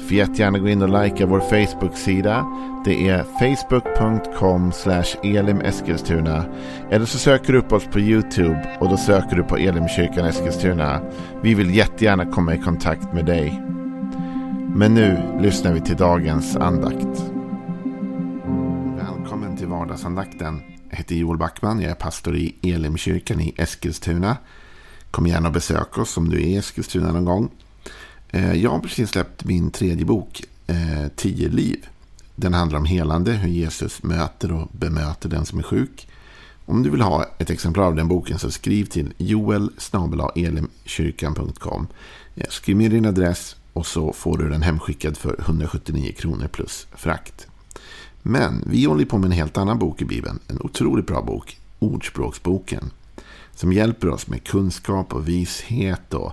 Får jättegärna gå in och likea vår Facebook-sida. Det är facebook.com elimeskilstuna. Eller så söker du upp oss på YouTube och då söker du på Elimkyrkan Eskilstuna. Vi vill jättegärna komma i kontakt med dig. Men nu lyssnar vi till dagens andakt. Välkommen till vardagsandakten. Jag heter Joel Backman. Jag är pastor i Elimkyrkan i Eskilstuna. Kom gärna och besök oss om du är i Eskilstuna någon gång. Eh, jag har precis släppt min tredje bok, eh, Tio liv. Den handlar om helande, hur Jesus möter och bemöter den som är sjuk. Om du vill ha ett exemplar av den boken så skriv till joel.elimkyrkan.com. Eh, skriv med din adress och så får du den hemskickad för 179 kronor plus frakt. Men vi håller på med en helt annan bok i Bibeln. En otroligt bra bok. Ordspråksboken. Som hjälper oss med kunskap och vishet och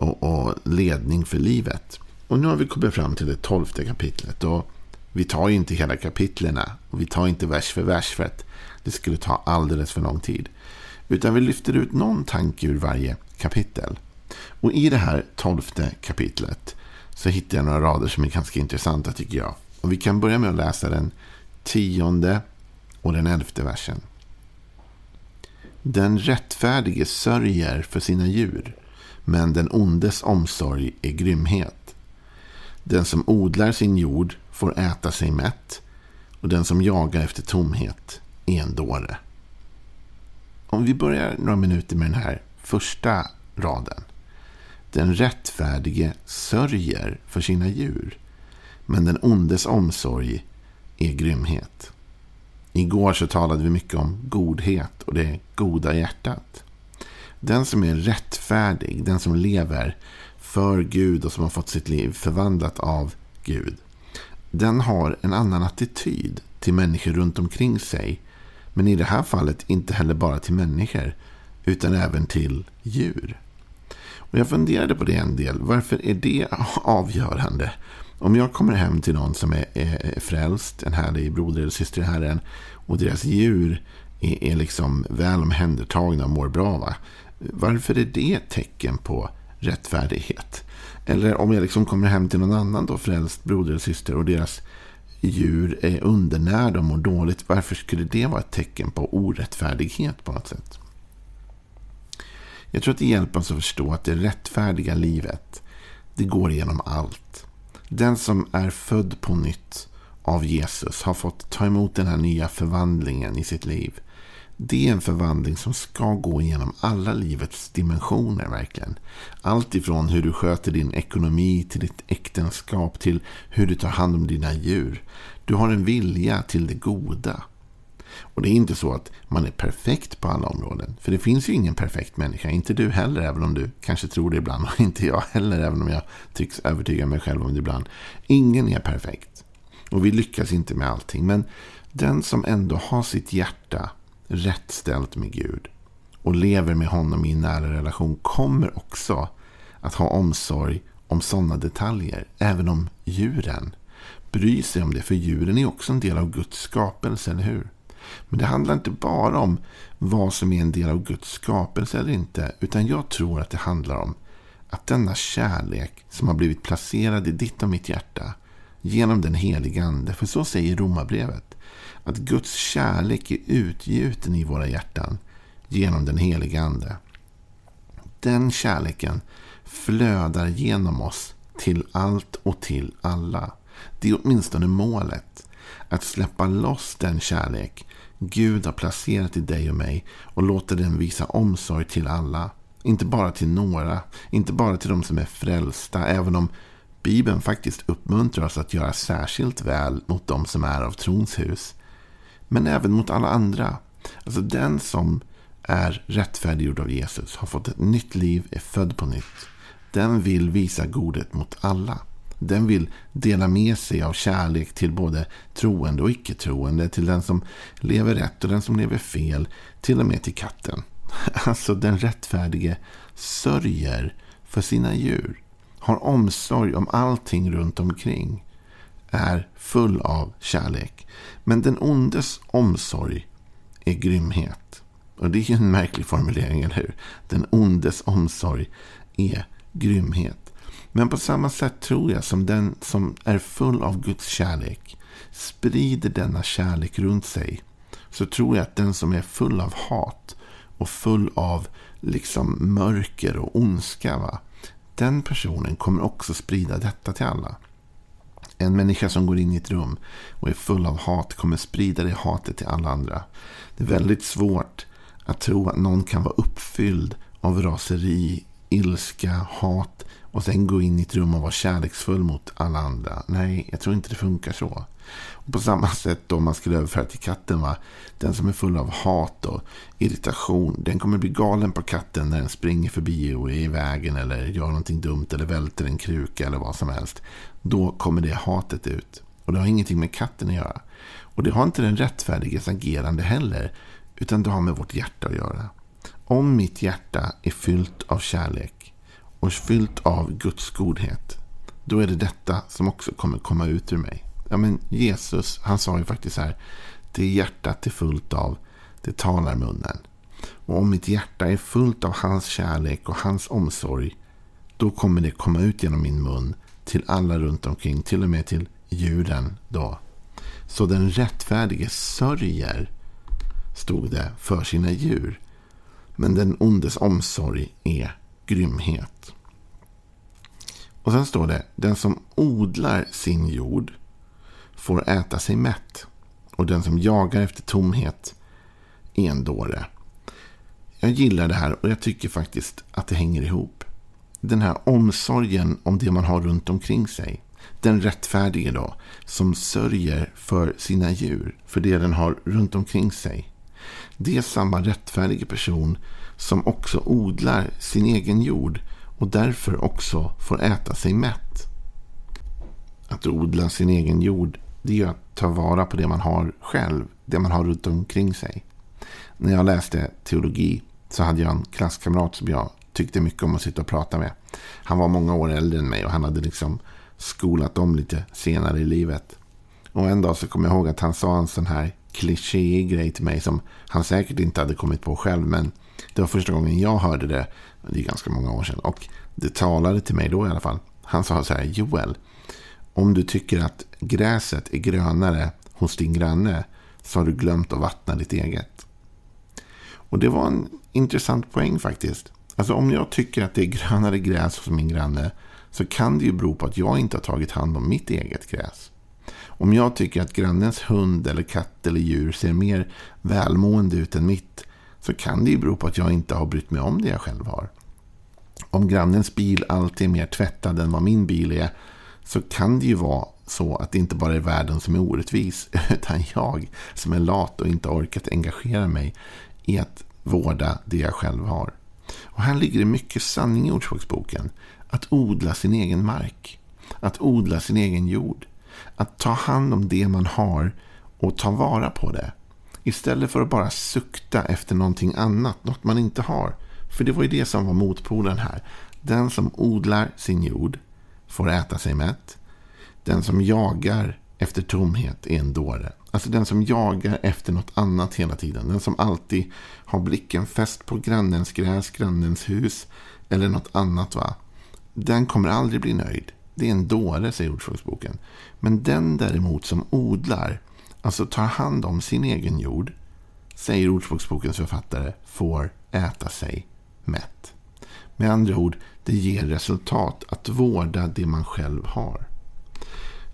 och, och, ledning för livet. Och nu har vi kommit fram till det tolfte kapitlet. Och vi tar ju inte hela kapitlerna. Och vi tar inte vers för vers för att det skulle ta alldeles för lång tid. Utan vi lyfter ut någon tanke ur varje kapitel. Och i det här tolfte kapitlet så hittar jag några rader som är ganska intressanta tycker jag. Och vi kan börja med att läsa den tionde och den elfte versen. Den rättfärdige sörjer för sina djur men den ondes omsorg är grymhet. Den som odlar sin jord får äta sig mätt och den som jagar efter tomhet är en dåre. Om vi börjar några minuter med den här första raden. Den rättfärdige sörjer för sina djur, men den ondes omsorg är grymhet. Igår så talade vi mycket om godhet och det goda hjärtat. Den som är rättfärdig, den som lever för Gud och som har fått sitt liv förvandlat av Gud. Den har en annan attityd till människor runt omkring sig. Men i det här fallet inte heller bara till människor utan även till djur. Och Jag funderade på det en del. Varför är det avgörande? Om jag kommer hem till någon som är, är frälst, en härlig broder eller syster i Herren och deras djur är, är liksom väl omhändertagna och mår bra. Va? Varför är det ett tecken på rättfärdighet? Eller om jag liksom kommer hem till någon annan då, frälst broder och syster och deras djur är undernärda och mår dåligt. Varför skulle det vara ett tecken på orättfärdighet på något sätt? Jag tror att det hjälper oss att förstå att det rättfärdiga livet, det går igenom allt. Den som är född på nytt av Jesus har fått ta emot den här nya förvandlingen i sitt liv. Det är en förvandling som ska gå igenom alla livets dimensioner verkligen. Allt ifrån hur du sköter din ekonomi till ditt äktenskap till hur du tar hand om dina djur. Du har en vilja till det goda. Och det är inte så att man är perfekt på alla områden. För det finns ju ingen perfekt människa. Inte du heller, även om du kanske tror det ibland. Och inte jag heller, även om jag tycks övertyga mig själv om det ibland. Ingen är perfekt. Och vi lyckas inte med allting. Men den som ändå har sitt hjärta rätt ställt med Gud och lever med honom i en nära relation kommer också att ha omsorg om sådana detaljer. Även om djuren bryr sig om det. För djuren är också en del av Guds skapelse, eller hur? Men det handlar inte bara om vad som är en del av Guds skapelse eller inte. Utan jag tror att det handlar om att denna kärlek som har blivit placerad i ditt och mitt hjärta genom den helige ande. För så säger romabrevet. Att Guds kärlek är utgjuten i våra hjärtan genom den helige Ande. Den kärleken flödar genom oss till allt och till alla. Det är åtminstone målet. Att släppa loss den kärlek Gud har placerat i dig och mig och låta den visa omsorg till alla. Inte bara till några, inte bara till de som är frälsta, även om Bibeln faktiskt uppmuntrar oss att göra särskilt väl mot de som är av trons hus. Men även mot alla andra. Alltså den som är rättfärdiggjord av Jesus, har fått ett nytt liv, är född på nytt. Den vill visa godhet mot alla. Den vill dela med sig av kärlek till både troende och icke-troende. Till den som lever rätt och den som lever fel. Till och med till katten. Alltså den rättfärdige sörjer för sina djur. Har omsorg om allting runt omkring. Är full av kärlek. Men den ondes omsorg är grymhet. Och det är ju en märklig formulering, eller hur? Den ondes omsorg är grymhet. Men på samma sätt tror jag som den som är full av Guds kärlek sprider denna kärlek runt sig. Så tror jag att den som är full av hat och full av liksom mörker och ondska. Va? Den personen kommer också sprida detta till alla. En människa som går in i ett rum och är full av hat kommer sprida det hatet till alla andra. Det är väldigt svårt att tro att någon kan vara uppfylld av raseri, ilska, hat och sen gå in i ett rum och vara kärleksfull mot alla andra. Nej, jag tror inte det funkar så. Och på samma sätt då man skulle överföra till katten. Va? Den som är full av hat och irritation. Den kommer bli galen på katten när den springer förbi och är i vägen. Eller gör någonting dumt. Eller välter en kruka eller vad som helst. Då kommer det hatet ut. Och det har ingenting med katten att göra. Och det har inte den rättfärdiges agerande heller. Utan det har med vårt hjärta att göra. Om mitt hjärta är fyllt av kärlek och fyllt av Guds godhet. Då är det detta som också kommer komma ut ur mig. Ja, men Jesus, han sa ju faktiskt så här. Det hjärtat är fullt av, det talar munnen. Och om mitt hjärta är fullt av hans kärlek och hans omsorg. Då kommer det komma ut genom min mun till alla runt omkring. Till och med till djuren då. Så den rättfärdige sörjer, stod det, för sina djur. Men den ondes omsorg är grymhet. Och sen står det, den som odlar sin jord får äta sig mätt. Och den som jagar efter tomhet är en dåre. Jag gillar det här och jag tycker faktiskt att det hänger ihop. Den här omsorgen om det man har runt omkring sig. Den rättfärdige då, som sörjer för sina djur, för det den har runt omkring sig. Det är samma rättfärdige person som också odlar sin egen jord och därför också får äta sig mätt. Att odla sin egen jord det är att ta vara på det man har själv. Det man har runt omkring sig. När jag läste teologi så hade jag en klasskamrat som jag tyckte mycket om att sitta och prata med. Han var många år äldre än mig och han hade liksom skolat om lite senare i livet. Och en dag så kom jag ihåg att han sa en sån här klichéig grej till mig som han säkert inte hade kommit på själv. Men det var första gången jag hörde det. Det är ganska många år sedan. Och det talade till mig då i alla fall. Han sa så här, Joel, om du tycker att gräset är grönare hos din granne så har du glömt att vattna ditt eget. Och det var en intressant poäng faktiskt. Alltså om jag tycker att det är grönare gräs hos min granne så kan det ju bero på att jag inte har tagit hand om mitt eget gräs. Om jag tycker att grannens hund eller katt eller djur ser mer välmående ut än mitt så kan det ju bero på att jag inte har brytt mig om det jag själv har. Om grannens bil alltid är mer tvättad än vad min bil är så kan det ju vara så att det inte bara är världen som är orättvis utan jag som är lat och inte orkat engagera mig i att vårda det jag själv har. Och här ligger det mycket sanning i Ordspråksboken. Att odla sin egen mark. Att odla sin egen jord. Att ta hand om det man har och ta vara på det. Istället för att bara sukta efter någonting annat, något man inte har. För det var ju det som var motpolen här. Den som odlar sin jord får äta sig mätt. Den som jagar efter tomhet är en dåre. Alltså den som jagar efter något annat hela tiden. Den som alltid har blicken fäst på grannens gräs, grannens hus eller något annat. va. Den kommer aldrig bli nöjd. Det är en dåre, säger Ordspråksboken. Men den däremot som odlar, alltså tar hand om sin egen jord, säger Ordspråksbokens författare, får äta sig mätt. Med andra ord, det ger resultat att vårda det man själv har.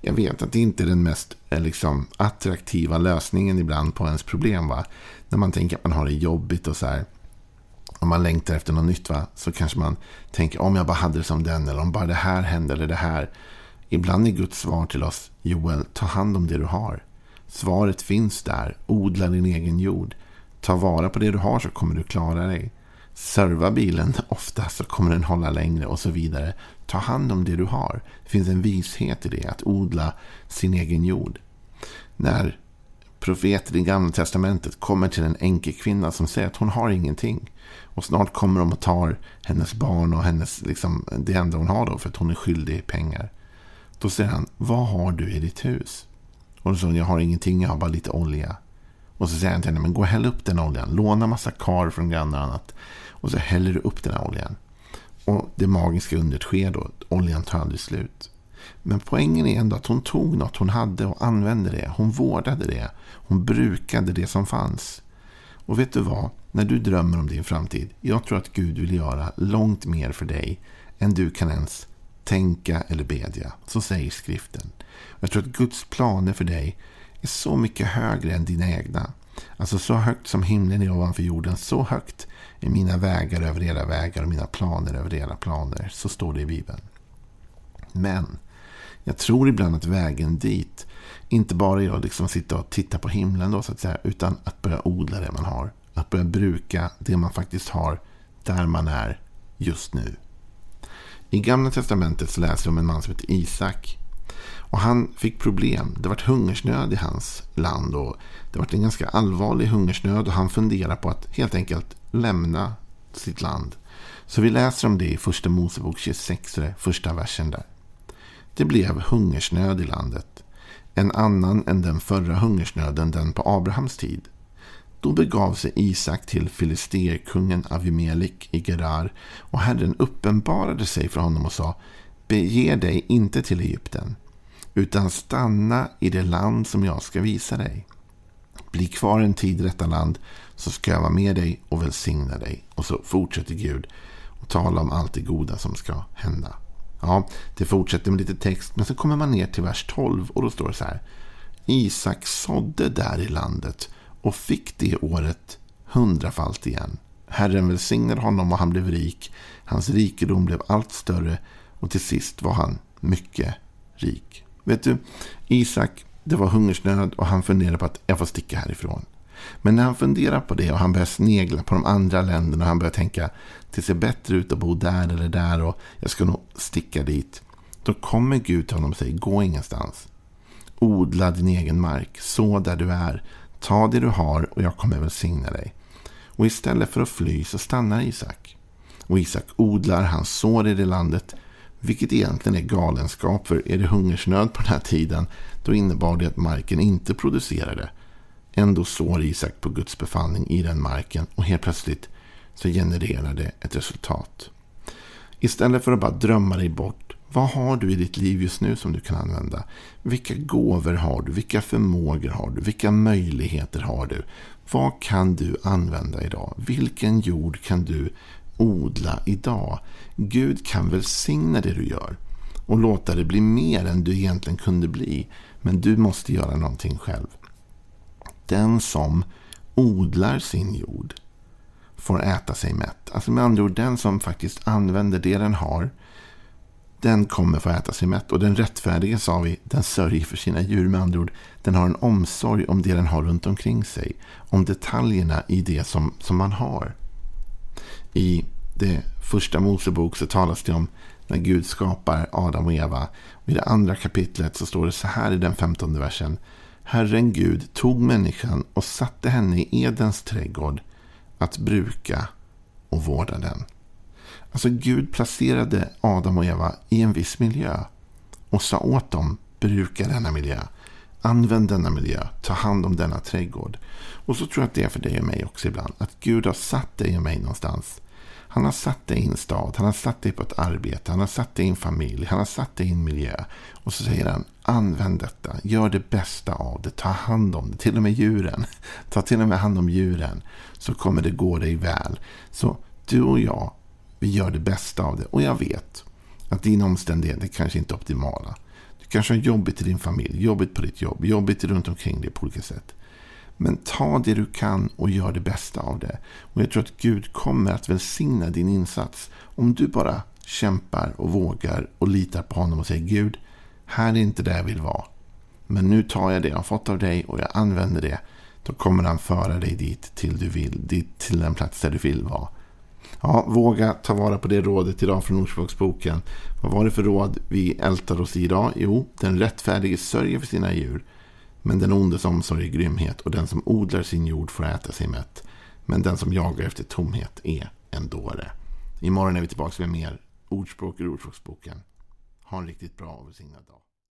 Jag vet att det inte är den mest eh, liksom, attraktiva lösningen ibland på ens problem. Va? När man tänker att man har det jobbigt och så här. Om man längtar efter något nytt va? så kanske man tänker om jag bara hade det som den eller om bara det här hände eller det här. Ibland är Guds svar till oss Joel, ta hand om det du har. Svaret finns där. Odla din egen jord. Ta vara på det du har så kommer du klara dig serva bilen ofta så kommer den hålla längre och så vidare. Ta hand om det du har. Det finns en vishet i det, att odla sin egen jord. När profeter i Gamla Testamentet kommer till en enkekvinna som säger att hon har ingenting. Och snart kommer de och tar hennes barn och hennes, liksom, det enda hon har då för att hon är skyldig pengar. Då säger han, vad har du i ditt hus? Och då säger hon, jag har ingenting, jag har bara lite olja. Och så säger han till henne, men gå och häll upp den oljan. Låna massa kar från grannar och annat. Och så häller du upp den här oljan. Och det magiska undret sker då. Oljan tar aldrig slut. Men poängen är ändå att hon tog något hon hade och använde det. Hon vårdade det. Hon brukade det som fanns. Och vet du vad? När du drömmer om din framtid. Jag tror att Gud vill göra långt mer för dig än du kan ens tänka eller bedja. Så säger skriften. Jag tror att Guds planer för dig är så mycket högre än dina egna. Alltså så högt som himlen är ovanför jorden, så högt är mina vägar över era vägar och mina planer över era planer. Så står det i Bibeln. Men jag tror ibland att vägen dit inte bara är att liksom sitta och titta på himlen då, så att säga, utan att börja odla det man har. Att börja bruka det man faktiskt har där man är just nu. I Gamla Testamentet så läser vi om en man som heter Isak. Och han fick problem. Det var hungersnöd i hans land. och Det var en ganska allvarlig hungersnöd och han funderar på att helt enkelt lämna sitt land. Så vi läser om det i första Mosebok 26, första versen där. Det blev hungersnöd i landet. En annan än den förra hungersnöden, den på Abrahams tid. Då begav sig Isak till filisterkungen Avimelik i Gerar och Herren uppenbarade sig för honom och sa Bege dig inte till Egypten utan stanna i det land som jag ska visa dig. Bli kvar en tid i detta land så ska jag vara med dig och välsigna dig. Och så fortsätter Gud och tala om allt det goda som ska hända. Ja, det fortsätter med lite text, men så kommer man ner till vers 12 och då står det så här. Isak sådde där i landet och fick det året hundrafalt igen. Herren välsignade honom och han blev rik. Hans rikedom blev allt större och till sist var han mycket rik. Vet du, Isak, det var hungersnöd och han funderade på att jag får sticka härifrån. Men när han funderar på det och han börjar snegla på de andra länderna och han börjar tänka det ser bättre ut att bo där eller där och jag ska nog sticka dit. Då kommer Gud till honom och säger gå ingenstans. Odla din egen mark, så där du är. Ta det du har och jag kommer välsigna dig. Och istället för att fly så stannar Isak. Och Isak odlar, han sår i det landet. Vilket egentligen är galenskap, för är det hungersnöd på den här tiden, då innebar det att marken inte producerade. Ändå sår Isak på Guds befallning i den marken och helt plötsligt så genererar det ett resultat. Istället för att bara drömma dig bort. Vad har du i ditt liv just nu som du kan använda? Vilka gåvor har du? Vilka förmågor har du? Vilka möjligheter har du? Vad kan du använda idag? Vilken jord kan du odla idag? Gud kan välsigna det du gör och låta det bli mer än du egentligen kunde bli. Men du måste göra någonting själv. Den som odlar sin jord får äta sig mätt. Alltså med andra ord, den som faktiskt använder det den har, den kommer få äta sig mätt. Och den rättfärdige, sa vi, den sörjer för sina djur. Med andra ord, den har en omsorg om det den har runt omkring sig. Om detaljerna i det som, som man har. I det första Mosebok så talas det om när Gud skapar Adam och Eva. Och I det andra kapitlet så står det så här i den femtonde versen. Herren Gud tog människan och satte henne i Edens trädgård att bruka och vårda den. Alltså Gud placerade Adam och Eva i en viss miljö och sa åt dem bruka denna miljö. Använd denna miljö. Ta hand om denna trädgård. Och så tror jag att det är för dig och mig också ibland. Att Gud har satt dig och mig någonstans. Han har satt dig i en stad, han har satt dig på ett arbete, han har satt dig i en familj, han har satt dig i en miljö. Och så säger han, använd detta, gör det bästa av det, ta hand om det, till och med djuren. Ta till och med hand om djuren, så kommer det gå dig väl. Så du och jag, vi gör det bästa av det. Och jag vet att dina omständigheter kanske inte är optimala. Du kanske har jobbigt i din familj, jobbigt på ditt jobb, jobbigt runt omkring dig på olika sätt. Men ta det du kan och gör det bästa av det. Och jag tror att Gud kommer att välsigna din insats. Om du bara kämpar och vågar och litar på honom och säger Gud, här är inte där jag vill vara. Men nu tar jag det jag har fått av dig och jag använder det. Då kommer han föra dig dit till du vill, dit till den plats där du vill vara. Ja, våga ta vara på det rådet idag från Ordspråksboken. Vad var det för råd vi ältar oss i idag? Jo, den rättfärdige sörjer för sina djur. Men den ondes omsorg är grymhet och den som odlar sin jord får äta sig mätt. Men den som jagar efter tomhet är en dåre. Imorgon är vi tillbaka med mer ordspråk ur Ordspråksboken. Ha en riktigt bra och välsignad dag.